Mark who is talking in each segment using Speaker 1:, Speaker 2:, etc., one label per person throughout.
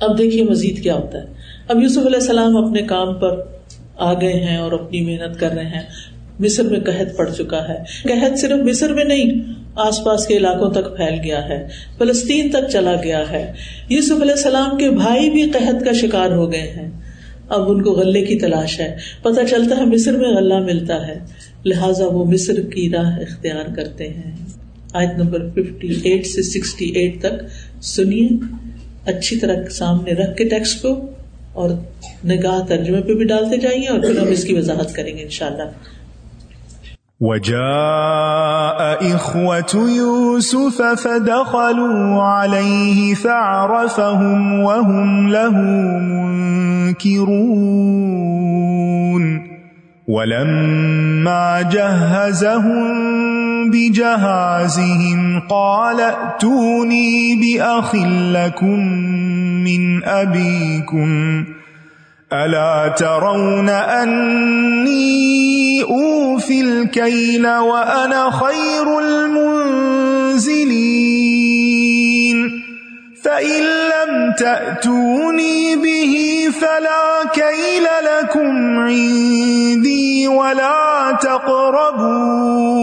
Speaker 1: اب دیکھیے مزید کیا ہوتا ہے۔ اب یوسف علیہ السلام اپنے کام پر آ گئے ہیں اور اپنی محنت کر رہے ہیں۔ مصر میں قحط پڑ چکا ہے۔ قحط صرف مصر میں نہیں، آس پاس کے علاقوں تک پھیل گیا ہے۔ فلسطین تک چلا گیا ہے۔ یوسف علیہ السلام کے بھائی بھی قحط کا شکار ہو گئے ہیں۔ اب ان کو غلے کی تلاش ہے۔ پتا چلتا ہے مصر میں غلہ ملتا ہے۔ لہٰذا وہ مصر کی راہ اختیار کرتے ہیں۔ آج نمبر ففٹی ایٹ سے سکسٹی ایٹ تک سنیے۔ اچھی طرح سامنے رکھ کے ٹیکسٹ کو اور نگاہ ترجمے پہ بھی ڈالتے جائیے اور پھر ہم اس کی وضاحت کریں گے ان شاء اللہ
Speaker 2: وجاء إخوة يوسف فدخلوا عليه فعرفهم وهم له منكرون. ولما جهزهم بجهازهم قال ائتوني بأخ لكم من أبيكم ألا ترون أني أوفي الكيل وأنا خير المنزلين فإن لم تأتوني به فلا كيل لكم عندي ولا تقربون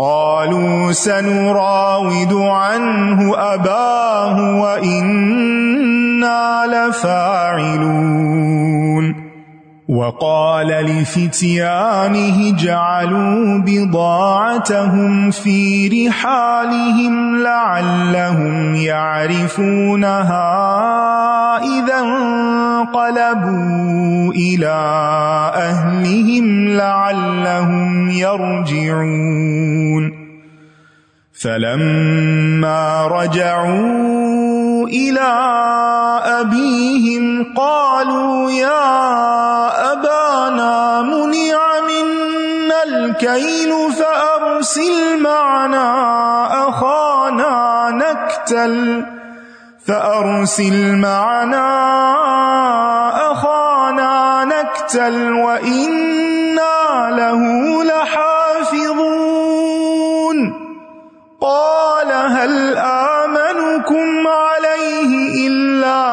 Speaker 2: قالوا سنراود عنه أباه وإنا لفاعلون وقال لفتيانه جعلوا بضاعتهم في رحالهم لعلهم يعرفونها إذا انقلبوا إلى أهلهم لعلهم يرجعون فلما رجعوا إلى أبيهم قالوا يا أبانا منع منا الكيل فأرسل معنا أخانا نكتل فأرسل معنا أخانا نكتل وإنا له لحافظون قال هل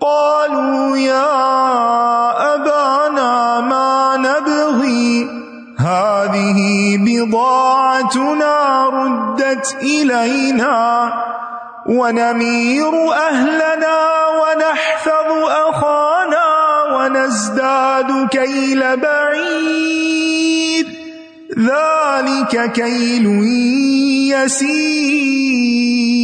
Speaker 2: قالوا يا أبانا ما نبغي؟ هذه بضاعتنا ردت إلينا ونمير أهلنا ونحفظ أخانا ونزداد كيل بعيد ذلك كيل يسير.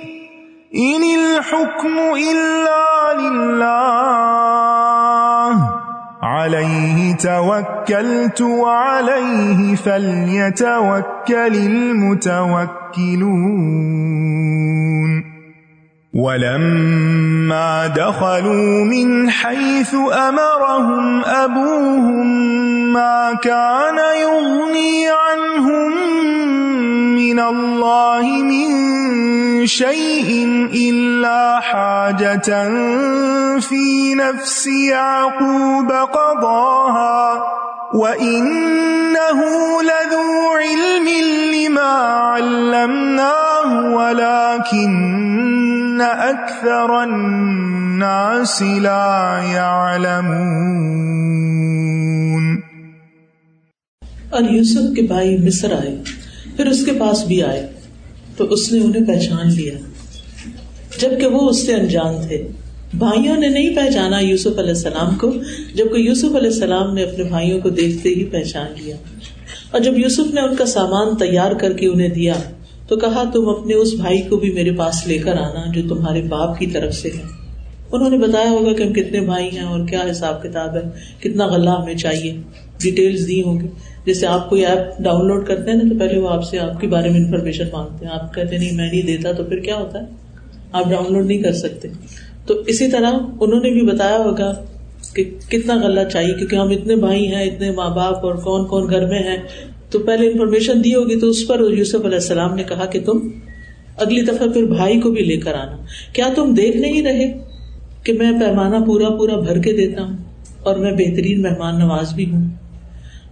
Speaker 2: إن الحكم إلا لله عليه توكلت وعليه فليتوكل المتوكلون ولما دخلوا من حيث أمرهم أبوهم ما كان يغني عنهم من الله من شيء إلا حاجة في نفس يعقوب قضاها وَإِنَّهُ لَذُو عِلْمٍ لِمَا عَلَّمْنَاهُ وَلَكِنَّ أَكْثَرَ النَّاسِ لَا يَعْلَمُونَ
Speaker 1: اور یوسف کے بھائی مصر آئے، پھر اس کے پاس بھی آئے۔ تو اس نے انہیں پہچان لیا۔ جبکہ وہ اس سے انجان تھے۔ بھائیوں نے نہیں پہچانا یوسف علیہ السلام کو، جبکہ یوسف علیہ السلام نے اپنے بھائیوں کو دیکھتے ہی پہچان لیا۔ اور جب یوسف نے ان کا سامان تیار کر کے انہیں دیا، تو کہا، تم اپنے اس بھائی کو بھی میرے پاس لے کر آنا جو تمہارے باپ کی طرف سے ہے۔ انہوں نے بتایا ہوگا کہ ہم کتنے بھائی ہیں اور کیا حساب کتاب ہے، کتنا غلہ ہمیں چاہیے۔ ڈیٹیلس دی ہوں گی۔ جیسے آپ کوئی ایپ ڈاؤن لوڈ کرتے ہیں نا تو پہلے وہ آپ سے آپ کے بارے میں انفارمیشن مانگتے ہیں۔ آپ کہتے نہیں میں نہیں دیتا تو پھر کیا ہوتا ہے؟ آپ ڈاؤن لوڈ نہیں کر سکتے۔ تو اسی طرح انہوں نے بھی بتایا ہوگا کہ کتنا غلہ چاہیے کیونکہ ہم اتنے بھائی ہیں، اتنے ماں باپ اور کون کون گھر میں ہیں۔ تو پہلے انفارمیشن دی ہوگی تو اس پر یوسف علیہ السلام نے کہا کہ تم اگلی دفعہ پھر بھائی کو بھی لے کر آنا۔ کیا تم دیکھ نہیں رہے کہ میں پیمانہ پورا پورا بھر کے دیتا ہوں اور میں بہترین مہمان نواز بھی ہوں؟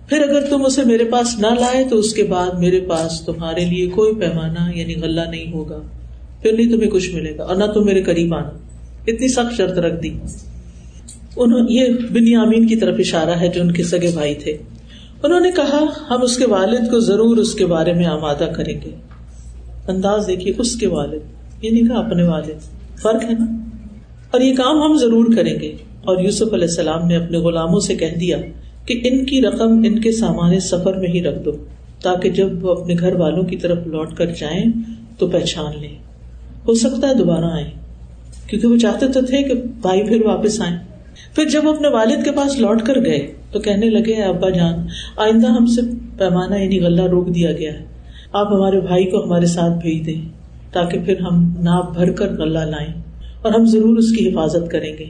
Speaker 1: پھر اگر تم اسے میرے پاس نہ لائے تو اس کے بعد میرے پاس تمہارے لیے کوئی پیمانہ یعنی غلہ نہیں ہوگا۔ پھر نہیں تمہیں کچھ ملے گا اور نہ تم میرے قریب آنا۔ اتنی سخت شرط رکھ دی۔ انہوں یہ بنیامین کی طرف اشارہ ہے جو ان کے سگے بھائی تھے۔ انہوں نے کہا، ہم اس کے والد کو ضرور اس کے بارے میں آمادہ کریں گے۔ انداز دیکھیے، اس کے والد، یہ نہیں کہا اپنے والد۔ فرق ہے نا؟ اور یہ کام ہم ضرور کریں گے۔ اور یوسف علیہ السلام نے اپنے غلاموں سے کہہ دیا کہ ان کی رقم ان کے سامان سفر میں ہی رکھ دو، تاکہ جب وہ اپنے گھر والوں کی طرف لوٹ کر جائیں تو پہچان لیں۔ ہو سکتا ہے دوبارہ آئیں، کیونکہ وہ چاہتے تو تھے کہ بھائی پھر واپس آئیں۔ پھر جب اپنے والد کے پاس لوٹ کر گئے تو کہنے لگے ابا جان، آئندہ ہم سے پیمانہ یعنی غلہ روک دیا گیا ہے۔ آپ ہمارے بھائی کو ہمارے ساتھ بھیج دیں، تاکہ پھر ہم ناپ بھر کر غلہ لائیں اور ہم ضرور اس کی حفاظت کریں گے۔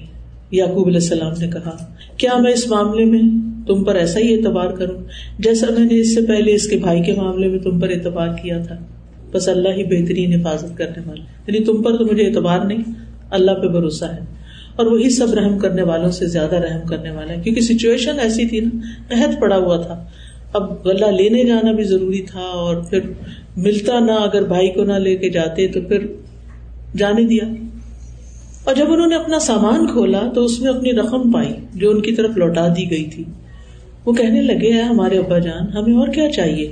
Speaker 1: یعقوب علیہ السلام نے کہا، کیا میں اس معاملے میں تم پر ایسا ہی اعتبار کروں۔ جیسا میں نے اس سے پہلے اس کے بھائی کے معاملے میں تم پر اعتبار کیا تھا، بس اللہ ہی بہترین حفاظت کرنے والا۔ یعنی تم پر تو مجھے اعتبار نہیں، اللہ پہ بھروسہ ہے۔ اور وہی سب رحم کرنے والوں سے زیادہ رحم کرنے والا ہے۔ کیونکہ سچویشن ایسی تھی نا، عہد پڑا ہوا تھا۔ اب غلہ لینے جانا بھی ضروری تھا اور پھر ملتا نہ، اگر بھائی کو نہ لے کے جاتے تو پھر جانے دیا۔ اور جب انہوں نے اپنا سامان کھولا تو اس میں اپنی رقم پائی جو ان کی طرف لوٹا دی گئی تھی۔ وہ کہنے لگے ہیں ہمارے ابا جان، ہمیں اور کیا چاہیے؟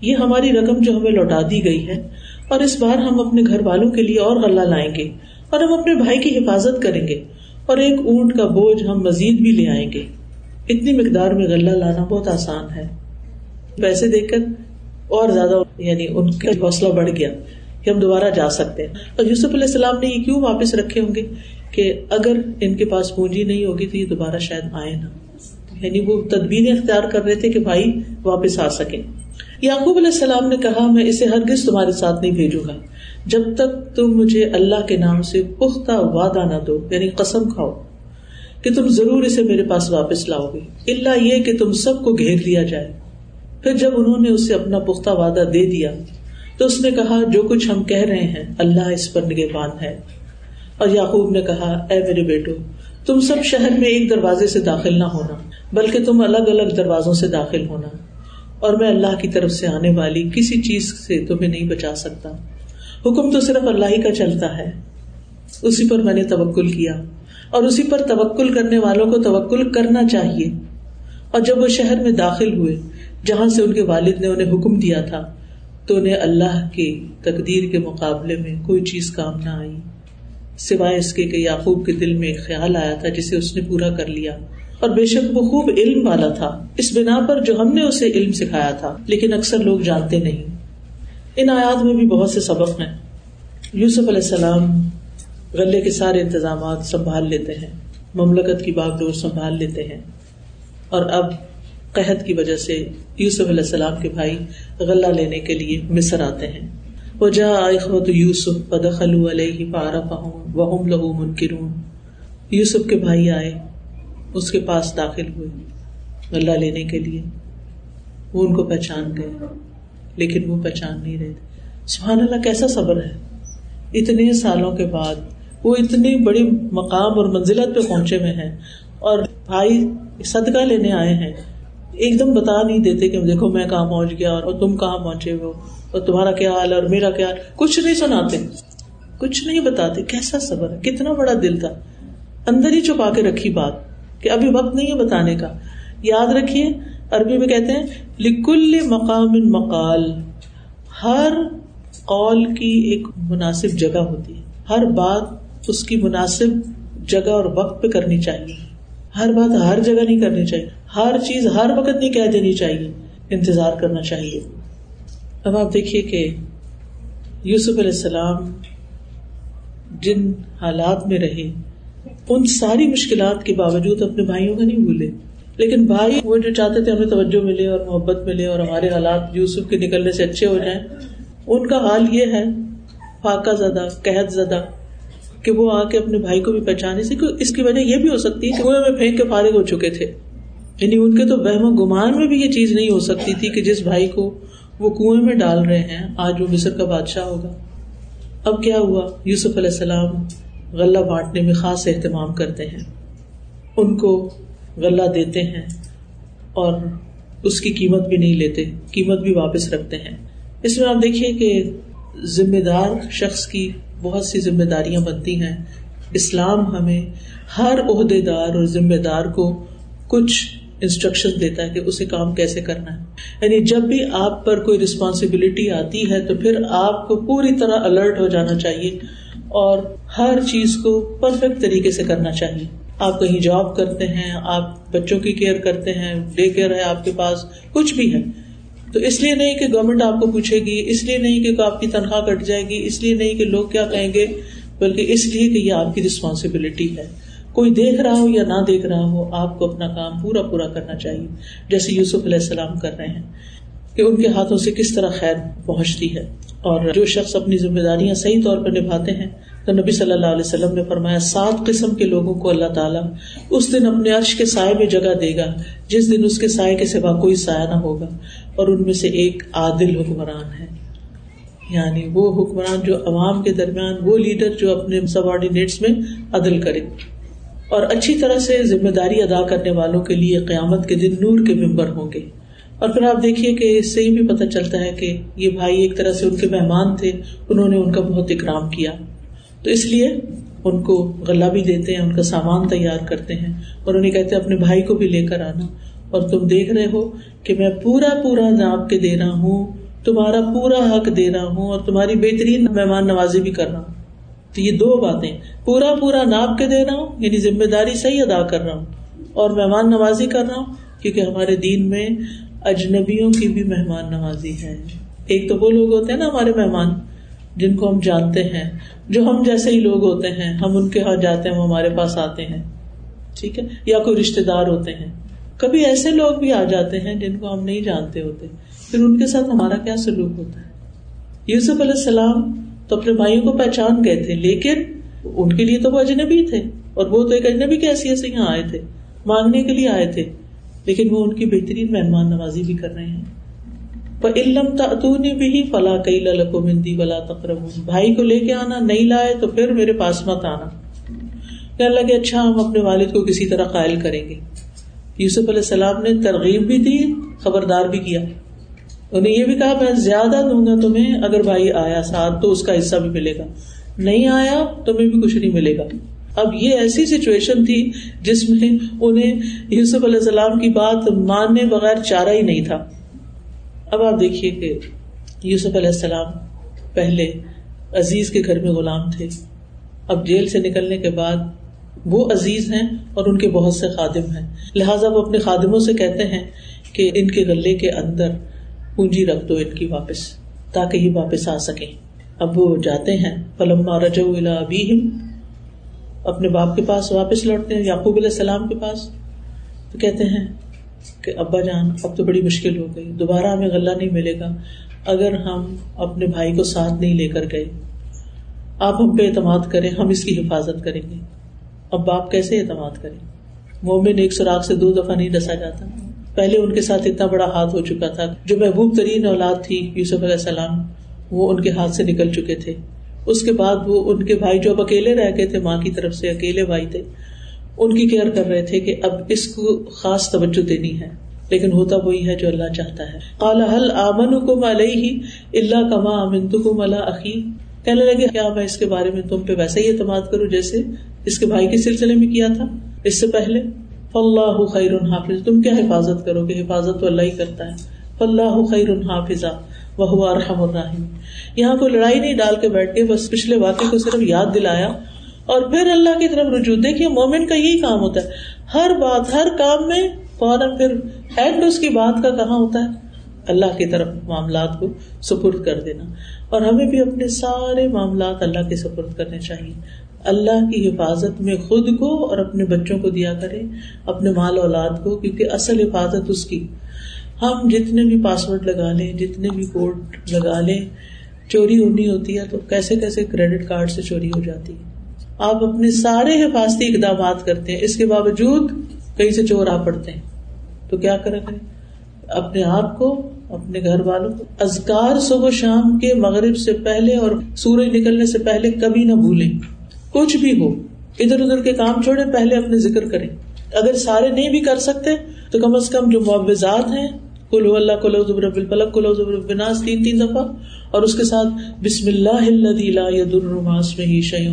Speaker 1: یہ ہماری رقم جو ہمیں لوٹا دی گئی ہے۔ اور اس بار ہم اپنے گھر والوں کے لیے اور غلہ لائیں گے، اور ہم اپنے بھائی کی حفاظت کریں گے، اور ایک اونٹ کا بوجھ ہم مزید بھی لے آئیں گے۔ اتنی مقدار میں غلہ لانا بہت آسان ہے۔ پیسے دیکھ کر اور زیادہ یعنی ان کا حوصلہ بڑھ گیا کہ ہم دوبارہ جا سکتے ہیں۔ اور یوسف علیہ السلام نے یہ کیوں واپس رکھے ہوں گے کہ اگر ان کے پاس پونجی نہیں ہوگی تو یہ دوبارہ شاید آئے نا یعنی وہ تدبیر اختیار کر رہے تھے کہ بھائی واپس آ سکے یعقوب علیہ السلام نے کہا، میں اسے ہرگز تمہارے ساتھ نہیں بھیجوں گا۔ جب تک تم مجھے اللہ کے نام سے پختہ وعدہ نہ دو یعنی قسم کھاؤ، کہ تم ضرور اسے میرے پاس واپس لاؤ گے۔ اللہ یہ کہ تم سب کو گھیر لیا جائے۔ پھر جب انہوں نے اسے اپنا پختہ وعدہ دے دیا، تو اس نے کہا، جو کچھ ہم کہہ رہے ہیں، اللہ اس پر نگے بان ہے۔ اور یعقوب نے کہا، اے میرے بیٹو تم سب شہر میں ایک دروازے سے داخل نہ ہونا، بلکہ تم الگ الگ دروازوں سے داخل ہونا۔ اور میں اللہ کی طرف سے آنے والی کسی چیز سے تمہیں نہیں بچا سکتا۔ حکم تو صرف اللہ ہی کا چلتا ہے۔ اسی پر میں نے توکل کیا۔ اور اسی پر توکل کرنے والوں کو توکل کرنا چاہیے۔ اور جب وہ شہر میں داخل ہوئے، جہاں سے ان کے والد نے انہیں حکم دیا تھا، تو انہیں اللہ کی تقدیر کے مقابلے میں کوئی چیز کام نہ آئی۔ سوائے اس کے کہ یعقوب کے دل میں ایک خیال آیا تھا جسے اس نے پورا کر لیا۔ اور بے شک وہ خوب علم والا تھا۔ اس بنا پر جو ہم نے اسے علم سکھایا تھا، لیکن اکثر لوگ جانتے نہیں۔ ان آیات میں بھی بہت سے سبق ہیں۔ یوسف علیہ السلام غلے کے سارے انتظامات سنبھال لیتے ہیں۔ مملکت کی باغ ڈور سنبھال لیتے ہیں۔ اور اب قحط کی وجہ سے یوسف علیہ السلام کے بھائی غلہ لینے کے لیے مصر آتے ہیں۔ وہ جا آئے یوسف بدخل علیہ پارا پہن وہ لہو منکرون یوسف کے بھائی آئے، اس کے پاس داخل ہوئے، غلہ لینے کے لیے۔ وہ ان کو پہچان گئے، لیکن وہ پہچان نہیں رہے سبحان اللہ، کیسا صبر ہے؟ اتنے سالوں کے بعد وہ اتنی بڑی مقام اور منزلت پہ پہنچے ہوئے ہیں اور بھائی صدقہ لینے آئے ہیں۔ ایک دم بتا نہیں دیتے کہ دیکھو میں کہاں پہنچ گیا اور تم کہاں پہنچے ہو۔ اور تمہارا کیا حال اور میرا کیا حال کچھ نہیں سناتے۔ کچھ نہیں بتاتے۔ کیسا صبر ہے؟ کتنا بڑا دل تھا۔ اندر ہی چھپا کے رکھی بات کہ ابھی وقت نہیں ہے بتانے کا۔ یاد رکھیے، عربی میں کہتے ہیں، لکل مقام مقال۔ ہر قول کی ایک مناسب جگہ ہوتی ہے۔ ہر بات اس کی مناسب جگہ اور وقت پہ کرنی چاہیے۔ ہر بات ہر جگہ نہیں کرنی چاہیے۔ ہر چیز ہر وقت نہیں کہہ دینی چاہیے۔ انتظار کرنا چاہیے۔ اب آپ دیکھیے کہ یوسف علیہ السلام جن حالات میں رہے، ان ساری مشکلات کے باوجود اپنے بھائیوں کا نہیں بھولے۔ لیکن بھائی وہ جو چاہتے تھے ہمیں توجہ ملے اور محبت ملے اور ہمارے حالات یوسف کے نکلنے سے اچھے ہو جائیں، ان کا حال یہ ہے، فاقہ زدہ، قحط زدہ، کہ وہ آ کے اپنے بھائی کو بھی پہچانے سے اس کی وجہ یہ بھی ہو سکتی ہے کہ کنویں میں پھینک کے فارغ ہو چکے تھے۔ یعنی ان کے تو بہم و گمان میں بھی یہ چیز نہیں ہو سکتی تھی کہ جس بھائی کو وہ کنویں میں ڈال رہے ہیں، آج وہ مصر کا بادشاہ ہوگا۔ اب کیا ہوا؟ یوسف علیہ السلام غلہ بانٹنے میں خاص اہتمام کرتے ہیں۔ ان کو غلہ دیتے ہیں اور اس کی قیمت بھی نہیں لیتے، قیمت بھی واپس رکھتے ہیں۔ اس میں آپ دیکھیے کہ ذمہ دار شخص کی بہت سی ذمہ داریاں بنتی ہیں۔ اسلام ہمیں ہر عہدے دار اور ذمہ دار کو کچھ انسٹرکشن دیتا ہے کہ اسے کام کیسے کرنا ہے۔ یعنی جب بھی آپ پر کوئی ریسپانسبلٹی آتی ہے تو پھر آپ کو پوری طرح الرٹ ہو جانا چاہیے اور ہر چیز کو پرفیکٹ طریقے سے کرنا چاہیے۔ آپ کہیں جاب کرتے ہیں، آپ بچوں کی کیئر کرتے ہیں ڈے کیئر ہے آپ کے پاس، کچھ بھی ہے۔ تو اس لیے نہیں کہ گورنمنٹ آپ کو پوچھے گی، اس لیے نہیں کہ آپ کی تنخواہ کٹ جائے گی، اس لیے نہیں کہ لوگ کیا کہیں گے، بلکہ اس لیے کہ یہ آپ کی ریسپانسبلٹی ہے۔ کوئی دیکھ رہا ہو یا نہ دیکھ رہا ہو، آپ کو اپنا کام پورا پورا کرنا چاہیے۔ جیسے یوسف علیہ السلام کر رہے ہیں کہ ان کے ہاتھوں سے کس طرح خیر پہنچتی ہے۔ اور جو شخص اپنی ذمہ داریاں صحیح طور پر نبھاتے ہیں، تو نبی صلی اللہ علیہ وسلم نے فرمایا، سات قسم کے لوگوں کو اللہ تعالیٰ اس دن اپنے عرش کے سائے میں جگہ دے گا، جس دن اس کے سائے کے سوا کوئی سایہ نہ ہوگا۔ اور ان میں سے ایک عادل حکمران ہے۔ یعنی وہ حکمران جو عوام کے درمیان، وہ لیڈر جو اپنے سب آرڈینیٹس میں عدل کرے۔ اور اچھی طرح سے ذمہ داری ادا کرنے والوں کے لیے قیامت کے دن نور کے ممبر ہوں گے۔ اور پھر آپ دیکھیے کہ اس سے ہی بھی پتہ چلتا ہے کہ یہ بھائی ایک طرح سے ان کے مہمان تھے، انہوں نے ان کا بہت اکرام کیا۔ تو اس لیے ان کو غلہ بھی دیتے ہیں، ان کا سامان تیار کرتے ہیں اور انہیں کہتے ہیں، اپنے بھائی کو بھی لے کر آنا۔ اور تم دیکھ رہے ہو کہ میں پورا پورا ناپ کے دے رہا ہوں، تمہارا پورا حق دے رہا ہوں اور تمہاری بہترین مہمان نوازی بھی کر رہا ہوں۔ تو یہ دو باتیں پورا پورا ناپ کے دے رہا ہوں یعنی ذمہ داری صحیح ادا کر رہا ہوں اور مہمان نوازی کر رہا ہوں، کیونکہ ہمارے دین میں اجنبیوں کی بھی مہمان نوازی ہے۔ ایک تو وہ لوگ ہوتے ہیں نا ہمارے مہمان، جن کو ہم جانتے ہیں، جو ہم جیسے ہی لوگ ہوتے ہیں، ہم ان کے ہاں جاتے ہیں، وہ ہمارے پاس آتے ہیں، ٹھیک ہے؟ یا کوئی رشتے دار ہوتے ہیں۔ کبھی ایسے لوگ بھی آ جاتے ہیں جن کو ہم نہیں جانتے ہوتے۔ پھر ان کے ساتھ ہمارا کیا سلوک ہوتا ہے؟ یوسف علیہ السلام تو اپنے بھائیوں کو پہچان گئے تھے، لیکن ان کے لیے تو وہ اجنبی تھے، اور وہ تو ایک اجنبی کی حیثیت سے یہاں آئے تھے، مانگنے کے لیے آئے تھے، لیکن وہ ان کی بہترین مہمان نوازی بھی کر رہے ہیں۔ علم تعتونی بھی فلا کئی للکو مندی ولا تقرب بھائی کو لے کے آنا، نہیں لائے تو پھر میرے پاس مت آنا۔ کہنے لگے اچھا ہم اپنے والد کو کسی طرح قائل کریں گے۔ یوسف علیہ السلام نے ترغیب بھی دی، خبردار بھی کیا۔ انہیں یہ بھی کہا، میں زیادہ دوں گا تمہیں اگر بھائی آیا ساتھ تو اس کا حصہ بھی ملے گا۔ نہیں آیا تمہیں بھی کچھ نہیں ملے گا۔ اب یہ ایسی سچویشن تھی جس میں انہیں یوسف علیہ السلام کی بات ماننے بغیر چارہ ہی نہیں تھا۔ اب آپ دیکھیے کہ یوسف علیہ السلام پہلے عزیز کے گھر میں غلام تھے۔ اب جیل سے نکلنے کے بعد وہ عزیز ہیں اور ان کے بہت سے خادم ہیں۔ لہٰذا وہ اپنے خادموں سے کہتے ہیں کہ ان کے گلے کے اندر پونجی رکھ دو ان کی واپس، تاکہ ہی واپس آ سکیں۔ اب وہ جاتے ہیں۔ فلما رجو ابھی اپنے باپ کے پاس واپس لوٹتے ہیں، یعقوب علیہ السلام کے پاس۔ تو کہتے ہیں کہ، ابا جان، اب تو بڑی مشکل ہو گئی، دوبارہ ہمیں غلہ نہیں ملے گا۔ اگر ہم اپنے بھائی کو ساتھ نہیں لے کر گئے، آپ ہم پہ اعتماد کریں، ہم اس کی حفاظت کریں گے۔ اب باپ کیسے اعتماد کرے مومن ایک سوراخ سے دو دفعہ نہیں ڈسا جاتا۔ پہلے ان کے ساتھ اتنا بڑا ہاتھ ہو چکا تھا جو محبوب ترین اولاد تھی یوسف علیہ السلام، وہ ان کے ہاتھ سے نکل چکے تھے۔ اس کے بعد وہ ان کے بھائی جو اب اکیلے رہ گئے تھے، ماں کی طرف سے اکیلے بھائی تھے، ان کی کیئر کر رہے تھے کہ اب اس کو خاص توجہ دینی ہے۔ لیکن ہوتا وہی ہے جو اللہ چاہتا ہے۔ کالا حل آمن کم علیہ اللہ کما امن کم اللہ عقی کہنے لگے، کیا میں اس کے بارے میں تم پہ ویسا ہی اعتماد کروں جیسے اس کے بھائی کے سلسلے میں کیا تھا؟ اس سے پہلے۔ فلاح خیر حافظ۔ تم کیا حفاظت کرو گے؟ حفاظت تو اللہ ہی کرتا ہے۔ فلاح خیر حافظ وہ ارحم الرحیم۔ یہاں کوئی لڑائی نہیں ڈال کے بیٹھ کے بس پچھلے واقعے کو صرف یاد دلایا۔ اور پھر اللہ کی طرف رجوع۔ دیکھیے، مومن کا یہی کام ہوتا ہے۔ ہر بات، ہر کام میں فوراً پھر اینڈ اس کی بات کا کہاں ہوتا ہے؟ اللہ کی طرف معاملات کو سپرد کر دینا۔ اور ہمیں بھی اپنے سارے معاملات اللہ کے سپرد کرنے چاہیے۔ اللہ کی حفاظت میں خود کو اور اپنے بچوں کو دیا کرے، اپنے مال اولاد کو، کیونکہ اصل حفاظت اس کی۔ ہم جتنے بھی پاسورڈ لگا لیں، جتنے بھی کوڈ لگا لیں، چوری ہونی ہوتی ہے تو کیسے کیسے کریڈٹ کارڈ سے چوری ہو جاتی ہے۔ آپ اپنے سارے حفاظتی اقدامات کرتے ہیں، اس کے باوجود کہیں سے چور آ پڑتے ہیں۔ تو کیا کریں گے؟ اپنے آپ کو، اپنے گھر والوں کو۔ ازکار صبح شام کے مغرب سے پہلے اور سورج نکلنے سے پہلے کبھی نہ بھولیں۔ کچھ بھی ہو، ادھر ادھر کے کام چھوڑے پہلے اپنے ذکر کریں۔ اگر سارے نہیں بھی کر سکتے، تو کم از کم جو معوضات ہیں کل اللہ کلو زبر الفلق کلو زبر البناس تین تین دفعہ، اور اس کے ساتھ بسم اللہ الذی لا يضر مع اسمه شيء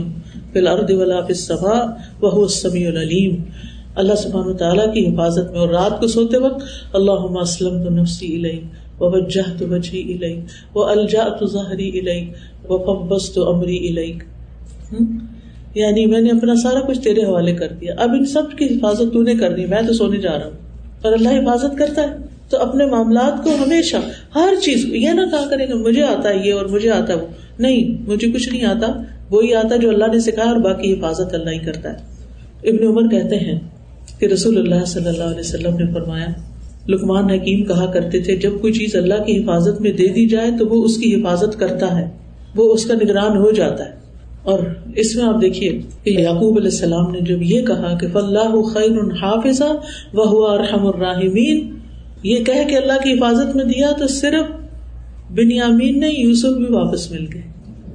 Speaker 1: في الارض ولا في السماء وهو السميع العليم اللہ سبحانہ تعالیٰ کی حفاظت میں اور رات کو سوتے وقت اللہ اسلم تو نفسی علئی و وجہ تو وجہ علئی و الجا امری علئی یعنی میں نے اپنا سارا کچھ تیرے حوالے کر دیا۔ اب ان سب کی حفاظت تو نے کرنی، میں تو سونے جا رہا ہوں۔ اور اللہ حفاظت کرتا ہے۔ تو اپنے معاملات کو ہمیشہ ہر چیز یہ نہ کہا کرے گا مجھے آتا ہے یہ اور مجھے آتا ہے وہ۔ نہیں، مجھے کچھ نہیں آتا۔ وہی آتا جو اللہ نے سکھایا اور باقی حفاظت اللہ ہی کرتا ہے۔ ابن عمر کہتے ہیں کہ رسول اللہ صلی اللہ علیہ وسلم نے فرمایا لکمان حکیم کہا کرتے تھے، جب کوئی چیز اللہ کی حفاظت میں دے دی جائے تو وہ اس کی حفاظت کرتا ہے۔ وہ اس کا نگران ہو جاتا ہے۔ اور اس میں آپ دیکھیے کہ یعقوب علیہ السلام نے جب یہ کہا کہ فلاح خیر حافظ وہ ارحم الراحمین، یہ کہہ کے اللہ کی حفاظت میں دیا تو صرف بنیامین نے، یوسف بھی واپس مل گئے۔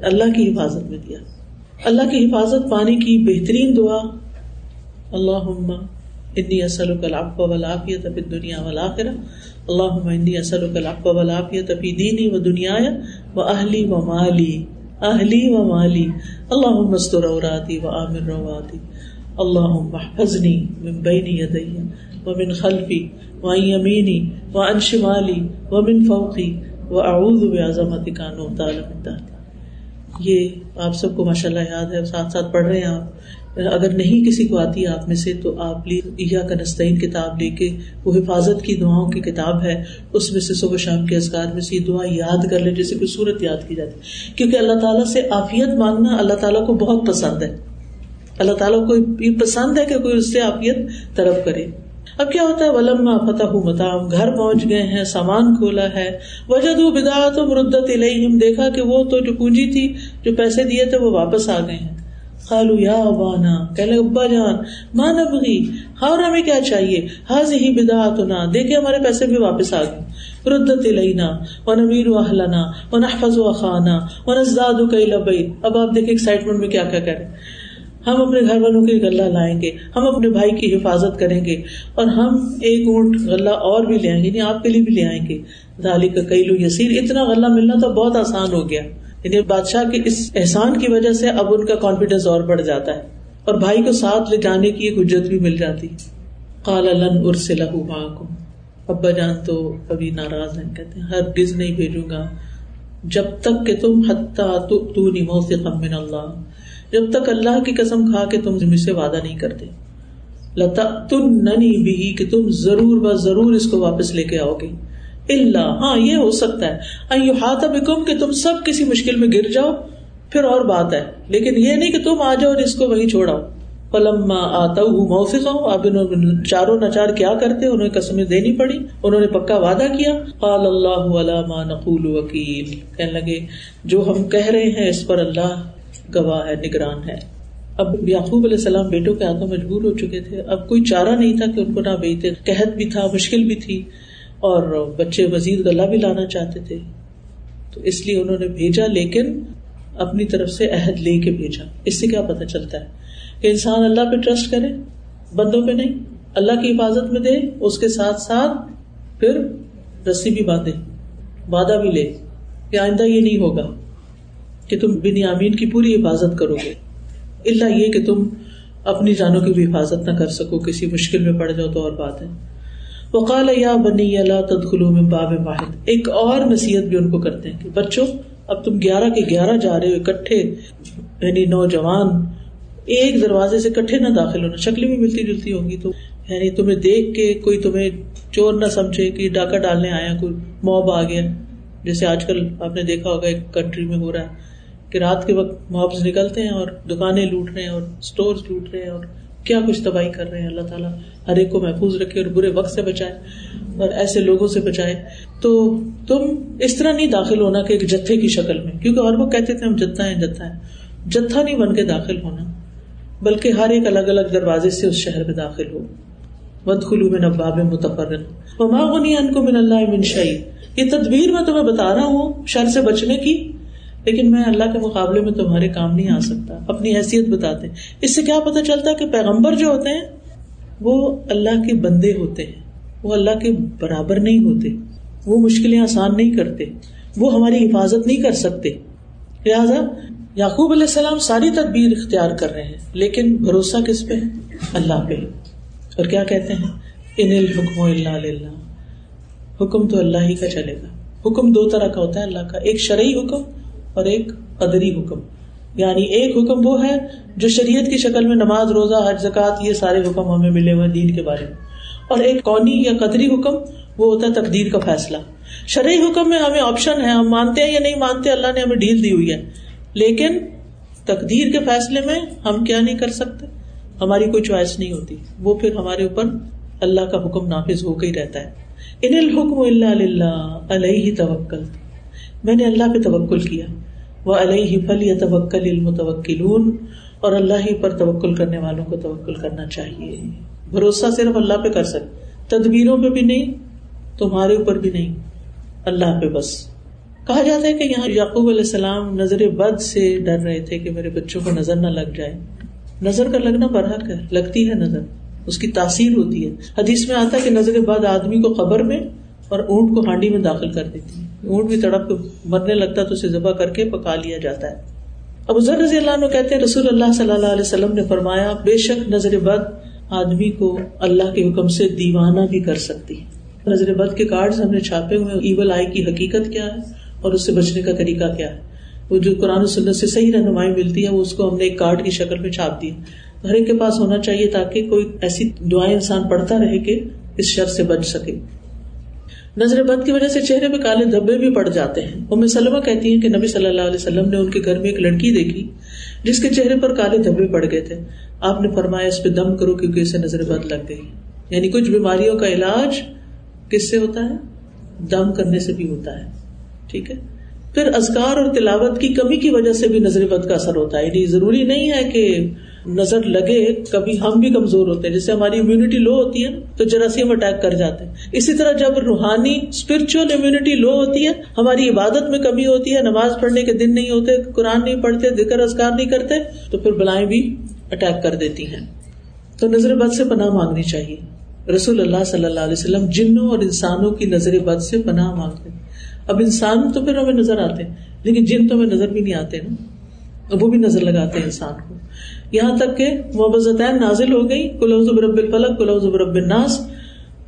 Speaker 1: اللہ کی حفاظت میں دیا۔ اللہ کی حفاظت پانے کی بہترین دعا اللہ انی اصل و کلاف ولافیت اب دنیا والا اللہ انی اصل و کلاف ولافیت ابھی دینی و دنیا و اہلی و مالی۔ اہلی و مالی اللہ مستر اوراتی و عامر رواتی اللہ حضنی من بین یدی و من خلفی و یمینی و ان شمالی و من فوقی و اعوذ بعظمت کانو تعالی یہ آپ سب کو ماشاء اللہ یاد ہے، ساتھ ساتھ پڑھ رہے ہیں آپ۔ اگر نہیں کسی کو آتی آپ میں سے تو آپ یا کا نستعین کتاب لے کے وہ حفاظت کی دعاؤں کی کتاب ہے، اس میں سے صبح شام کے اذکار میں سے یہ دعا یاد کر لیں جیسے کوئی صورت یاد کی جاتی۔ ہے کیونکہ اللہ تعالیٰ سے عافیت مانگنا اللہ تعالیٰ کو بہت پسند ہے۔ اللہ تعالیٰ کو یہ پسند ہے کہ کوئی اس سے عافیت طرف کرے۔ اب کیا ہوتا ہے؟ ولما فتح متام گھر پہنچ گئے ہیں، سامان کھولا ہے۔ وجد بدا تو مردت الہم دیکھا کہ وہ تو جو پونجی تھی، جو پیسے دیے تھے، وہ واپس آ گئے ہیں۔ خالو یا ابانا کہلے ابا جان ماں نبغی؟ ہاں، اور ہمیں کیا چاہیے؟ حاض ہی بدا تو نہ دیکھے ہمارے پیسے بھی واپس آ گئے۔ ردت لینا و نویر و اہلنا و نحفظ و خانہ و کئی لبئی اب آپ دیکھیں ایکسائٹمنٹ میں کیا کیا کریں ہم اپنے گھر والوں کے غلہ لائیں گے، ہم اپنے بھائی کی حفاظت کریں گے، اور ہم ایک اونٹ غلہ اور بھی لے آئیں گے یعنی آپ کے لیے بھی لے آئیں گے۔ دالی کا کئی لو یسیر، اتنا غلہ ملنا تو بہت آسان ہو گیا۔ یعنی بادشاہ کے اس احسان کی وجہ سے اب ان کا کانفیڈینس اور بڑھ جاتا ہے اور بھائی کو ساتھ لے جانے کی ایک اجت بھی مل جاتی کالا لن ارس لہو کو ابا جان تو کبھی ناراض ہیں، کہتے ہیں ہر گز نہیں بھیجوں گا۔ جب تک کہ تم حتیٰ تو نیمو سے من اللہ، جب تک اللہ کی قسم کھا کے تم مجھ سے وعدہ نہیں کرتے۔ لتا تم ننی بھی کہ تم ضرور ب ضرور اس کو واپس لے کے آؤ گے۔ اللہ ہاں یہ ہو سکتا ہے۔ ہاتھ بکم، کہ تم سب کسی مشکل میں گر جاؤ، پھر اور بات ہے۔ لیکن یہ نہیں کہ تم آ جاؤ اور اس کو وہیں چھوڑاؤ۔ پلما آتا ہوں موفق ہوں اب انہوں چاروں نچار کیا کرتے انہیں قسمیں دینی پڑی، انہوں نے پکا وعدہ کیا۔ قال اللہ علامہ نقول وکیل۔ کہنے لگے، جو ہم کہہ رہے ہیں، اس پر اللہ گواہ ہے، نگران ہے۔ اب یعقوب علیہ السلام بیٹوں کے ہاتھوں مجبور ہو چکے تھے۔ اب کوئی چارہ نہیں تھا کہ ان کو نہ بیچتے قحط بھی تھا، مشکل بھی تھی۔ اور بچے مزید گلا بھی لانا چاہتے تھے۔ تو اس لیے انہوں نے بھیجا، لیکن اپنی طرف سے عہد لے کے بھیجا۔ اس سے کیا پتا چلتا ہے کہ انسان اللہ پہ ٹرسٹ کرے، بندوں پہ نہیں، اللہ کی حفاظت میں دے، اس کے ساتھ ساتھ پھر رسی بھی باندھے، وعدہ بھی لے کہ آئندہ یہ نہیں ہوگا کہ تم بن یامین کی پوری حفاظت کرو گے۔ اللہ یہ کہ تم اپنی جانوں کی بھی حفاظت نہ کر سکو، کسی مشکل میں پڑ جاؤ تو اور بات ہے۔ وقال یا بنی اللہ تدخلو میں باب واحد۔ ایک اور نصیحت بھی ان کو کرتے ہیں کہ بچوں، اب تم گیارہ کے گیارہ جا رہے ہو، اکٹھے یعنی نوجوان، ایک دروازے سے کٹھے نہ داخل ہونا، شکلیں بھی ملتی جلتی ہوں گی تو یعنی تمہیں دیکھ کے کوئی تمہیں چور نہ سمجھے کہ ڈاکہ ڈالنے آیا، کوئی موب آ گیا۔ جیسے آج کل آپ نے دیکھا ہوگا، ایک کنٹری میں ہو رہا ہے کہ رات کے وقت موبز نکلتے ہیں اور دکانیں لوٹ رہے ہیں اور اسٹور لوٹ رہے ہیں اور کیا کچھ تباہی کر رہے ہیں؟ اللہ تعالیٰ ہر ایک کو محفوظ رکھے اور برے وقت سے بچائے اور ایسے لوگوں سے بچائے۔ تو تم اس طرح نہیں داخل ہونا کہ ایک جتھے کی شکل میں، کیونکہ اور وہ کہتے تھے ہم جتھا ہے جتھا ہے جتھا نہیں بن کے داخل ہونا، بلکہ ہر ایک الگ الگ دروازے سے اس شہر میں داخل ہو۔ مد خلو میں نباب متفرن وما غنی ان کو من اللہ من شعیب یہ تدبیر میں تمہیں بتا رہا ہوں شر سے بچنے کی۔ لیکن میں اللہ کے مقابلے میں تمہارے کام نہیں آ سکتا، اپنی حیثیت بتاتے اس سے کیا پتا چلتا ہے کہ پیغمبر جو ہوتے ہیں، وہ اللہ کے بندے ہوتے ہیں۔ وہ اللہ کے برابر نہیں ہوتے۔ وہ مشکلیں آسان نہیں کرتے۔ وہ ہماری حفاظت نہیں کر سکتے۔ لہٰذا یعقوب علیہ السلام ساری تدبیر اختیار کر رہے ہیں، لیکن بھروسہ کس پہ؟ ہے اللہ پہ۔ اور کیا کہتے ہیں؟ ان الحکم اللہ حکم تو اللہ ہی کا چلے گا۔ حکم دو طرح کا ہوتا ہے، اللہ کا۔ ایک شرعی حکم اور ایک قدری حکم۔ یعنی ایک حکم وہ ہے جو شریعت کی شکل میں نماز، روزہ، حج زکات یہ سارے حکم ہمیں ملے ہوئے دین کے بارے میں۔ اور ایک قونی یا قدری حکم وہ ہوتا ہے تقدیر کا فیصلہ۔ شرعی حکم میں ہمیں آپشن ہے، ہم مانتے ہیں یا نہیں مانتے، اللہ نے ہمیں ڈیل دی ہوئی ہے۔ لیکن تقدیر کے فیصلے میں ہم کیا نہیں کر سکتے؟ ہماری کوئی چوائس نہیں ہوتی۔ وہ پھر ہمارے اوپر اللہ کا حکم نافذ ہو کے ہی رہتا ہے۔ ان الحکم اللہ علیہ توکل میں نے اللہ پہ توکل کیا۔ وہ علیہ فل یا توکل المتوکلون اور اللہ ہی پر توکل کرنے والوں کو توکل کرنا چاہیے۔ بھروسہ صرف اللہ پہ کر سکتے، تدبیروں پہ بھی نہیں، تمہارے اوپر بھی نہیں، اللہ پہ بس۔ کہا جاتا ہے کہ یہاں یعقوب علیہ السلام نظر بد سے ڈر رہے تھے کہ میرے بچوں کو نظر نہ لگ جائے۔ نظر کا لگنا برحق ہے، لگتی ہے نظر، اس کی تاثیر ہوتی ہے۔ حدیث میں آتا ہے کہ نظر بد آدمی کو قبر میں اور اونٹ کو ہانڈی میں داخل کر دیتی ہے۔ اونٹ بھی تڑپ مرنے لگتا تو اسے ذبح کر کے پکا لیا جاتا ہے۔ اب ذر رضی اللہ عنہ کہتے ہیں، رسول اللہ صلی اللہ علیہ وسلم نے فرمایا، بے شک نظر بد آدمی کو اللہ کے حکم سے دیوانہ بھی کر سکتی نظر بد کے کارڈ ہم نے چھاپے ہوئے ایول آئی کی حقیقت کیا ہے اور اس سے بچنے کا طریقہ کیا ہے۔ وہ جو قرآن و سنت سے صحیح رہنمائی ملتی ہے، وہ اس کو ہم نے ایک کارڈ کی شکل میں چھاپ دی ہر ایک کے پاس ہونا چاہیے تاکہ کوئی ایسی دعائیں انسان پڑھتا رہے کہ اس شر سے بچ سکے۔ نظر بد کی وجہ سے چہرے پہ کالے دھبے بھی پڑ جاتے ہیں۔ ام سلمہ کہتی ہیں کہ نبی صلی اللہ علیہ وسلم نے ان کے گھر میں ایک لڑکی دیکھی، جس کے چہرے پر کالے دھبے پڑ گئے تھے۔ آپ نے فرمایا، اس پہ دم کرو کیونکہ اسے نظر بد لگ گئی۔ یعنی کچھ بیماریوں کا علاج کس سے ہوتا ہے؟ دم کرنے سے بھی ہوتا ہے۔ ٹھیک ہے؟ پھر ازکار اور تلاوت کی کمی کی وجہ سے بھی نظر بد کا اثر ہوتا ہے۔ یعنی ضروری نہیں ہے کہ نظر لگے، کبھی ہم بھی کمزور ہوتے ہیں۔ جیسے ہماری امیونٹی لو ہوتی ہے تو جراثیم اٹیک کر جاتے ہیں۔ اسی طرح جب روحانی اسپرچل امیونٹی لو ہوتی ہے، ہماری عبادت میں کمی ہوتی ہے، نماز پڑھنے کے دن نہیں ہوتے، قرآن نہیں پڑھتے، ذکر ازکار نہیں کرتے، تو پھر بلائیں بھی اٹیک کر دیتی ہیں۔ تو نظر بد سے پناہ مانگنی چاہیے۔ رسول اللہ صلی اللہ علیہ وسلم جنوں اور انسانوں کی نظر بد سے پناہ مانگتے اب انسان تو پھر ہمیں نظر آتے ہیں، لیکن جن تو ہمیں نظر بھی نہیں آتے نا، وہ بھی نظر لگاتے ہیں انسان کو۔ یہاں تک کہ محبت نازل ہو گئی کلوز رب الفلق کلوز رب الناس،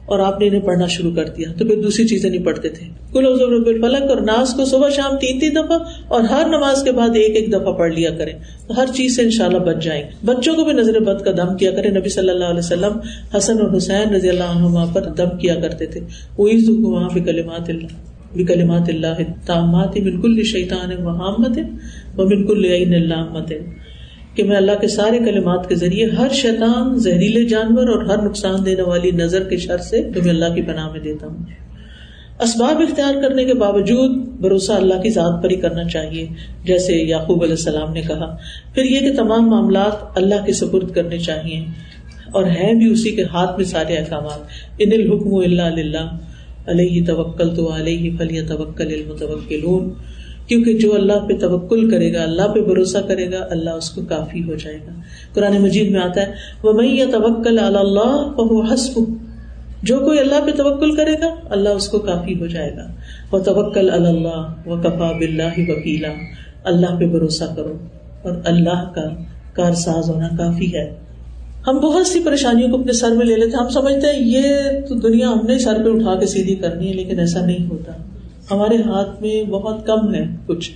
Speaker 1: اور آپ نے انہیں پڑھنا شروع کر دیا۔ تو پھر دوسری چیزیں نہیں پڑھتے تھے۔ کلوز رب الفلق اور ناس کو صبح شام تین تین دفعہ اور ہر نماز کے بعد ایک ایک دفعہ پڑھ لیا کریں۔ تو ہر چیز سے ان شاء اللہ بچ جائیں۔ بچوں کو بھی نظر بد کا دم کیا کرے نبی صلی اللہ علیہ وسلم، حسن اور حسین رضی اللہ عنہ پر دم کیا کرتے تھے۔ وہی وہاں پہ کلمات اللہ بکلمات اللہ تامات بالکل شیطان وحامت و بالکل علامت کہ میں اللہ کے سارے کلمات کے ذریعے ہر شیطان، زہریلے جانور اور ہر نقصان دینے والی نظر کے شر سے تمہیں اللہ کی پناہ میں دیتا ہوں۔ اسباب اختیار کرنے کے باوجود بھروسہ اللہ کی ذات پر ہی کرنا چاہیے، جیسے یعقوب علیہ السلام نے کہا۔ پھر یہ کہ تمام معاملات اللہ کے سپرد کرنے چاہیے۔ اور ہے بھی اسی کے ہاتھ میں سارے احکامات۔ ان الحکم اللہ علیہ توکل تو علیہ فلی توکل المتوکلون۔ کیونکہ جو اللہ پہ توکل کرے گا، اللہ پہ بھروسہ کرے گا، اللہ اس کو کافی ہو جائے گا۔ قرآن مجید میں آتا ہے وہ میں توکل اللہ حسب جو کوئی اللہ پہ توکل کرے گا، اللہ اس کو کافی ہو جائے گا۔ وہ توکل اللہ و کفا بلّہ وکیلا اللہ پہ بھروسہ کرو اور اللہ کا کار ساز ہونا کافی ہے۔ ہم بہت سی پریشانیوں کو اپنے سر میں لے لیتے ہیں۔ ہم سمجھتے ہیں، یہ تو دنیا ہم نے سر پہ اٹھا کے سیدھی کرنی ہے، لیکن ایسا نہیں ہوتا۔ ہمارے ہاتھ میں بہت کم ہے کچھ۔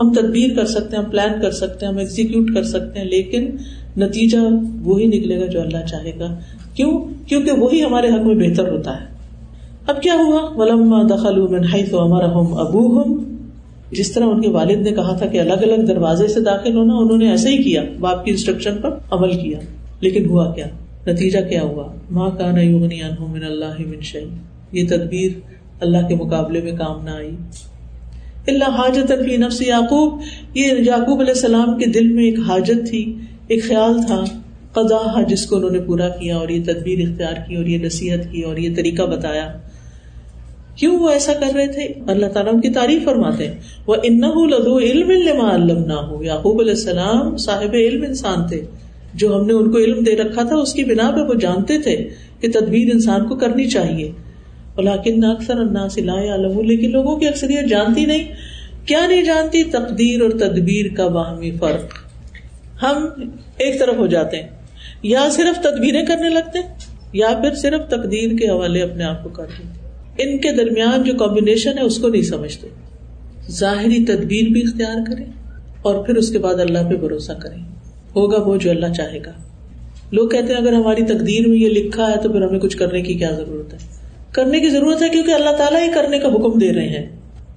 Speaker 1: ہم تدبیر کر سکتے ہیں، ہم پلان کر سکتے ہیں، ہم ایگزیکیوٹ کر سکتے ہیں، لیکن نتیجہ وہی نکلے گا جو اللہ چاہے گا۔ کیوں؟ کیونکہ وہی ہمارے حق میں بہتر ہوتا ہے۔ اب کیا ہوا؟ ولما دخل تو ہمارا ہوم ابو جس طرح ان کے والد نے کہا تھا کہ الگ الگ دروازے سے داخل ہونا، انہوں نے ایسے ہی کیا، باپ کی انسٹرکشن پر عمل کیا۔ لیکن ہوا کیا؟ نتیجہ کیا ہوا؟ ماں کا نئی من اللہ شعی یہ تدبیر اللہ کے مقابلے میں کام نہ آئی۔ اللہ حاجت فی نفس یعقوب۔ یہ یعقوب علیہ السلام کے دل میں ایک حاجت تھی، ایک خیال تھا قدا جس کو انہوں نے پورا کیا اور یہ تدبیر اختیار کی اور یہ نصیحت کی اور یہ طریقہ بتایا۔ کیوں وہ ایسا کر رہے تھے؟ اللہ تعالیٰ ان کی تعریف فرماتے وہ ان لدو علم علم نہ ہو یعقوب علیہ السلام صاحب علم انسان تھے۔ جو ہم نے ان کو علم دے رکھا تھا، اس کی بنا پہ وہ جانتے تھے کہ تدبیر انسان کو کرنی چاہیے۔ لیکن اکثر عالم لیکن لوگوں کی اکثریت جانتی نہیں۔ کیا نہیں جانتی؟ تقدیر اور تدبیر کا باہمی فرق۔ ہم ایک طرف ہو جاتے ہیں، یا صرف تدبیریں کرنے لگتے یا پھر صرف تقدیر کے حوالے اپنے آپ کو کر دیتے ان کے درمیان جو کمبینیشن ہے، اس کو نہیں سمجھتے۔ ظاہری تدبیر بھی اختیار کریں اور پھر اس کے بعد اللہ پہ بھروسہ کریں۔ ہوگا وہ جو اللہ چاہے گا۔ لوگ کہتے ہیں، اگر ہماری تقدیر میں یہ لکھا ہے تو پھر ہمیں کچھ کرنے کی کیا ضرورت ہے؟ کرنے کی ضرورت ہے کیونکہ اللہ تعالیٰ ہی کرنے کا حکم دے رہے ہیں۔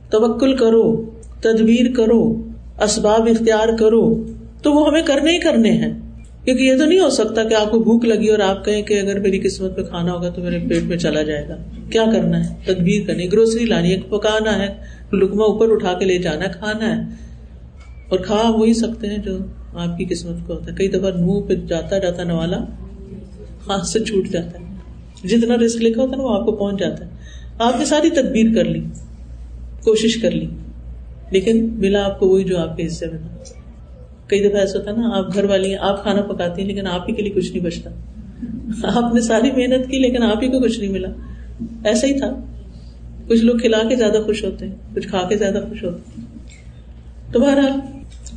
Speaker 1: توکل کرو، تدبیر کرو، اسباب اختیار کرو، تو وہ ہمیں کرنے ہی کرنے ہیں۔ کیونکہ یہ تو نہیں ہو سکتا کہ آپ کو بھوک لگی اور آپ کہیں کہ اگر میری قسمت پہ کھانا ہوگا تو میرے پیٹ میں چلا جائے گا۔ کیا کرنا ہے؟ تدبیر کرنی، گروسری لانی ہے پکانا ہے لکما اوپر اٹھا کے لے جانا ہے کھانا ہے۔ اور کھا وہی سکتے ہیں جو آپ کی قسمت کو ہوتا ہے۔ کئی دفعہ منہ پہ جاتا جاتا نوالا ہاتھ سے چھوٹ جاتا ہے۔ جتنا رسک لکھا ہوتا ہے نا وہ آپ کو پہنچ جاتا ہے۔ آپ نے ساری تدبیر کر لی، کوشش کر لی، لیکن ملا آپ کو وہی جو آپ کے حصے میں تھا۔ کئی دفعہ ایسا ہوتا ہے نا، آپ گھر والی ہیں آپ کھانا پکاتی ہیں لیکن آپ ہی کے لیے کچھ نہیں بچتا۔ آپ نے ساری محنت کی لیکن آپ ہی کو کچھ نہیں ملا۔ ایسا ہی تھا۔ کچھ لوگ کھلا کے زیادہ خوش ہوتے ہیں، کچھ کھا کے زیادہ خوش ہوتے ہیں۔ تو بہرحال،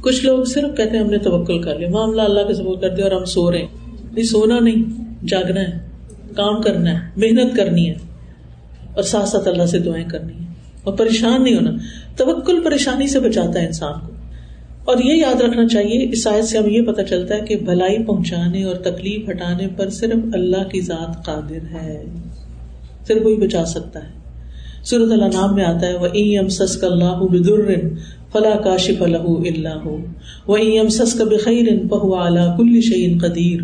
Speaker 1: کچھ لوگ صرف کہتے ہیں ہم نے توکل کر لیا۔ معاملہ اللہ کے سبر کر دیا اور ہم سو رہے ہیں۔ نہیں، سونا نہیں، جاگنا ہے۔ کام کرنا ہے، محنت کرنی ہے، اور ساتھ ساتھ اللہ سے دعائیں کرنی ہے اور پریشان نہیں ہونا، توکل پریشانی سے بچاتا ہے انسان کو۔ اور یہ یاد رکھنا چاہیے، اس آیت سے ہمیں یہ پتا چلتا ہے کہ بھلائی پہنچانے اور تکلیف ہٹانے پر صرف اللہ کی ذات قادر ہے۔ صرف وہی بچا سکتا ہے۔ سورت اللہ نام میں آتا ہے وہ ایم سس اللہ بدر فلا کاشف لہ اللہ ہو وہ ایم سس کا بخیر پہو اعلیٰ کل شعین قدیر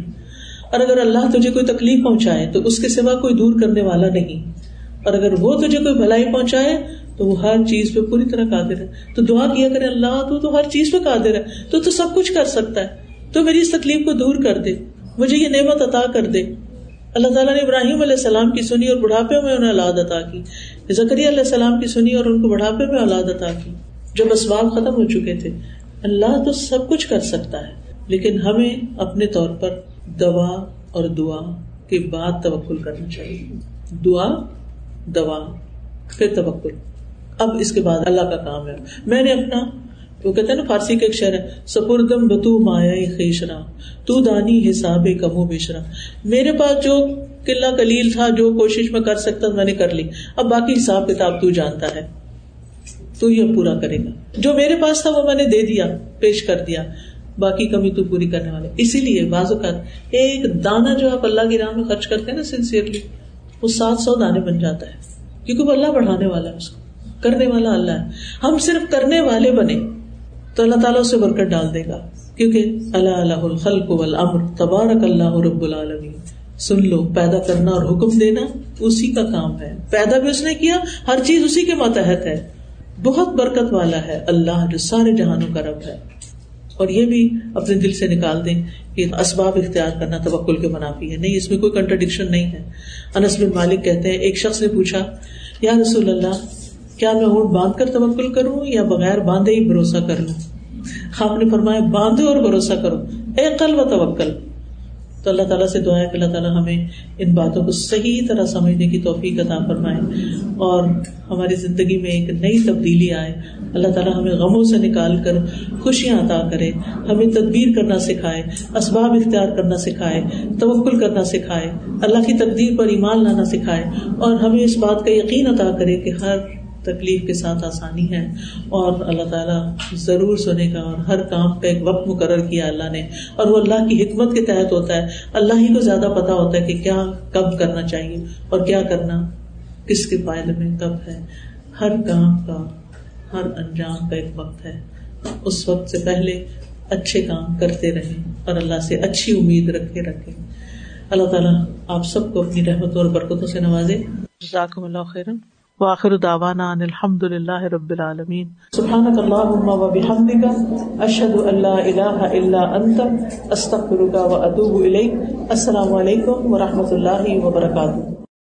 Speaker 1: اور اگر اللہ تجھے کوئی تکلیف پہنچائے تو اس کے سوا کوئی دور کرنے والا نہیں۔ اور اگر وہ تجھے کوئی بھلائی پہنچائے تو وہ ہر چیز پہ پوری طرح قادر ہے۔ تو دعا کیا کرے اللہ تو تو ہر چیز پہ قادر ہے۔ تو تو سب کچھ کر سکتا ہے۔ تو میری اس تکلیف کو دور کر دے۔ مجھے یہ نعمت عطا کر دے۔ اللہ تعالیٰ نے ابراہیم علیہ السلام کی سنی اور بڑھاپے میں انہیں اولاد عطا کی۔ زکری علیہ السلام کی سنی اور ان کو بڑھاپے میں اولاد عطا کی۔ جب اسباب ختم ہو چکے تھے، اللہ تو سب کچھ کر سکتا ہے، لیکن ہمیں اپنے طور پر دوا اور دعا کے بعد توکل کرنا چاہیے۔ دعا، دوا، پھر توکل۔ اب اس کے بعد اللہ کا کام ہے۔ میں نے اپنا، وہ کہتے ہیں نا، فارسی کا ایک شعر ہے، سپردم بتو مایا خیشرا تو دانی حساب کمو بیشرا میرے پاس جو قلعہ کلیل تھا، جو کوشش میں کر سکتا میں نے کر لی۔ اب باقی حساب کتاب تو جانتا ہے۔ تو یہ پورا کرے گا۔ جو میرے پاس تھا، وہ میں نے دے دیا، پیش کر دیا۔ باقی کمی تو پوری کرنے والے۔ اسی لیے بعض اوقات ایک دانا جو آپ اللہ کی راہ میں خرچ کرتے ہیں نا سنسیئرلی وہ سات سو دانے بن جاتا ہے۔ کیونکہ وہ اللہ بڑھانے والا ہے اس کو۔ کرنے والا اللہ ہے۔ ہم صرف کرنے والے بنے تو اللہ تعالیٰ اسے برکت ڈال دے گا۔ کیونکہ اللہ اللہ الخلق والامر، تبارک اللہ رب العالمین۔ سن لو، پیدا کرنا اور حکم دینا اسی کا کام ہے۔ پیدا بھی اس نے کیا، ہر چیز اسی کے ماتحت ہے۔ بہت برکت والا ہے۔ اللہ جو سارے جہانوں کا رب ہے۔ اور یہ بھی اپنے دل سے نکال دیں کہ اسباب اختیار کرنا توکل کے منافی ہے۔ نہیں، اس میں کوئی کنٹرڈکشن نہیں ہے۔ انس بن مالک کہتے ہیں، ایک شخص نے پوچھا، یا رسول اللہ، کیا میں اونٹ باندھ کر توکل کروں یا بغیر باندھے ہی بھروسہ کر لوں؟ آپ نے فرمایا، باندھو اور بھروسہ کرو۔ اے قلب و توکل۔ تو اللہ تعالیٰ سے دعا ہے کہ اللہ تعالیٰ ہمیں ان باتوں کو صحیح طرح سمجھنے کی توفیق عطا فرمائے اور ہماری زندگی میں ایک نئی تبدیلی آئے۔ اللہ تعالیٰ ہمیں غموں سے نکال کر خوشیاں عطا کرے، ہمیں تدبیر کرنا سکھائے، اسباب اختیار کرنا سکھائے، توکل کرنا سکھائے، اللہ کی تقدیر پر ایمان لانا سکھائے اور ہمیں اس بات کا یقین عطا کرے کہ ہر تکلیف کے ساتھ آسانی ہے اور اللہ تعالیٰ ضرور سنے گا اور ہر کام کا ایک وقت مقرر کیا اللہ نے اور وہ اللہ کی حکمت کے تحت ہوتا ہے اللہ ہی کو زیادہ پتا ہوتا ہے کہ کیا کب کرنا چاہیے اور کیا کرنا کس کے فائدے میں کب ہے ہر کام کا ہر انجام کا ایک وقت ہے اس وقت سے پہلے اچھے کام کرتے رہیں اور اللہ سے اچھی امید رکھے رکھے اللہ تعالیٰ آپ سب کو اپنی رحمتوں اور برکتوں سے نوازے ذاکم اللہ خیرن۔ واخر دعوانا ان الحمد للہ رب العالمین. سبحانك اللهم وبحمدك اشهد ان لا اله الا انت استغفرك واتوب اليك السلام علیکم ورحمۃ اللہ وبرکاتہ.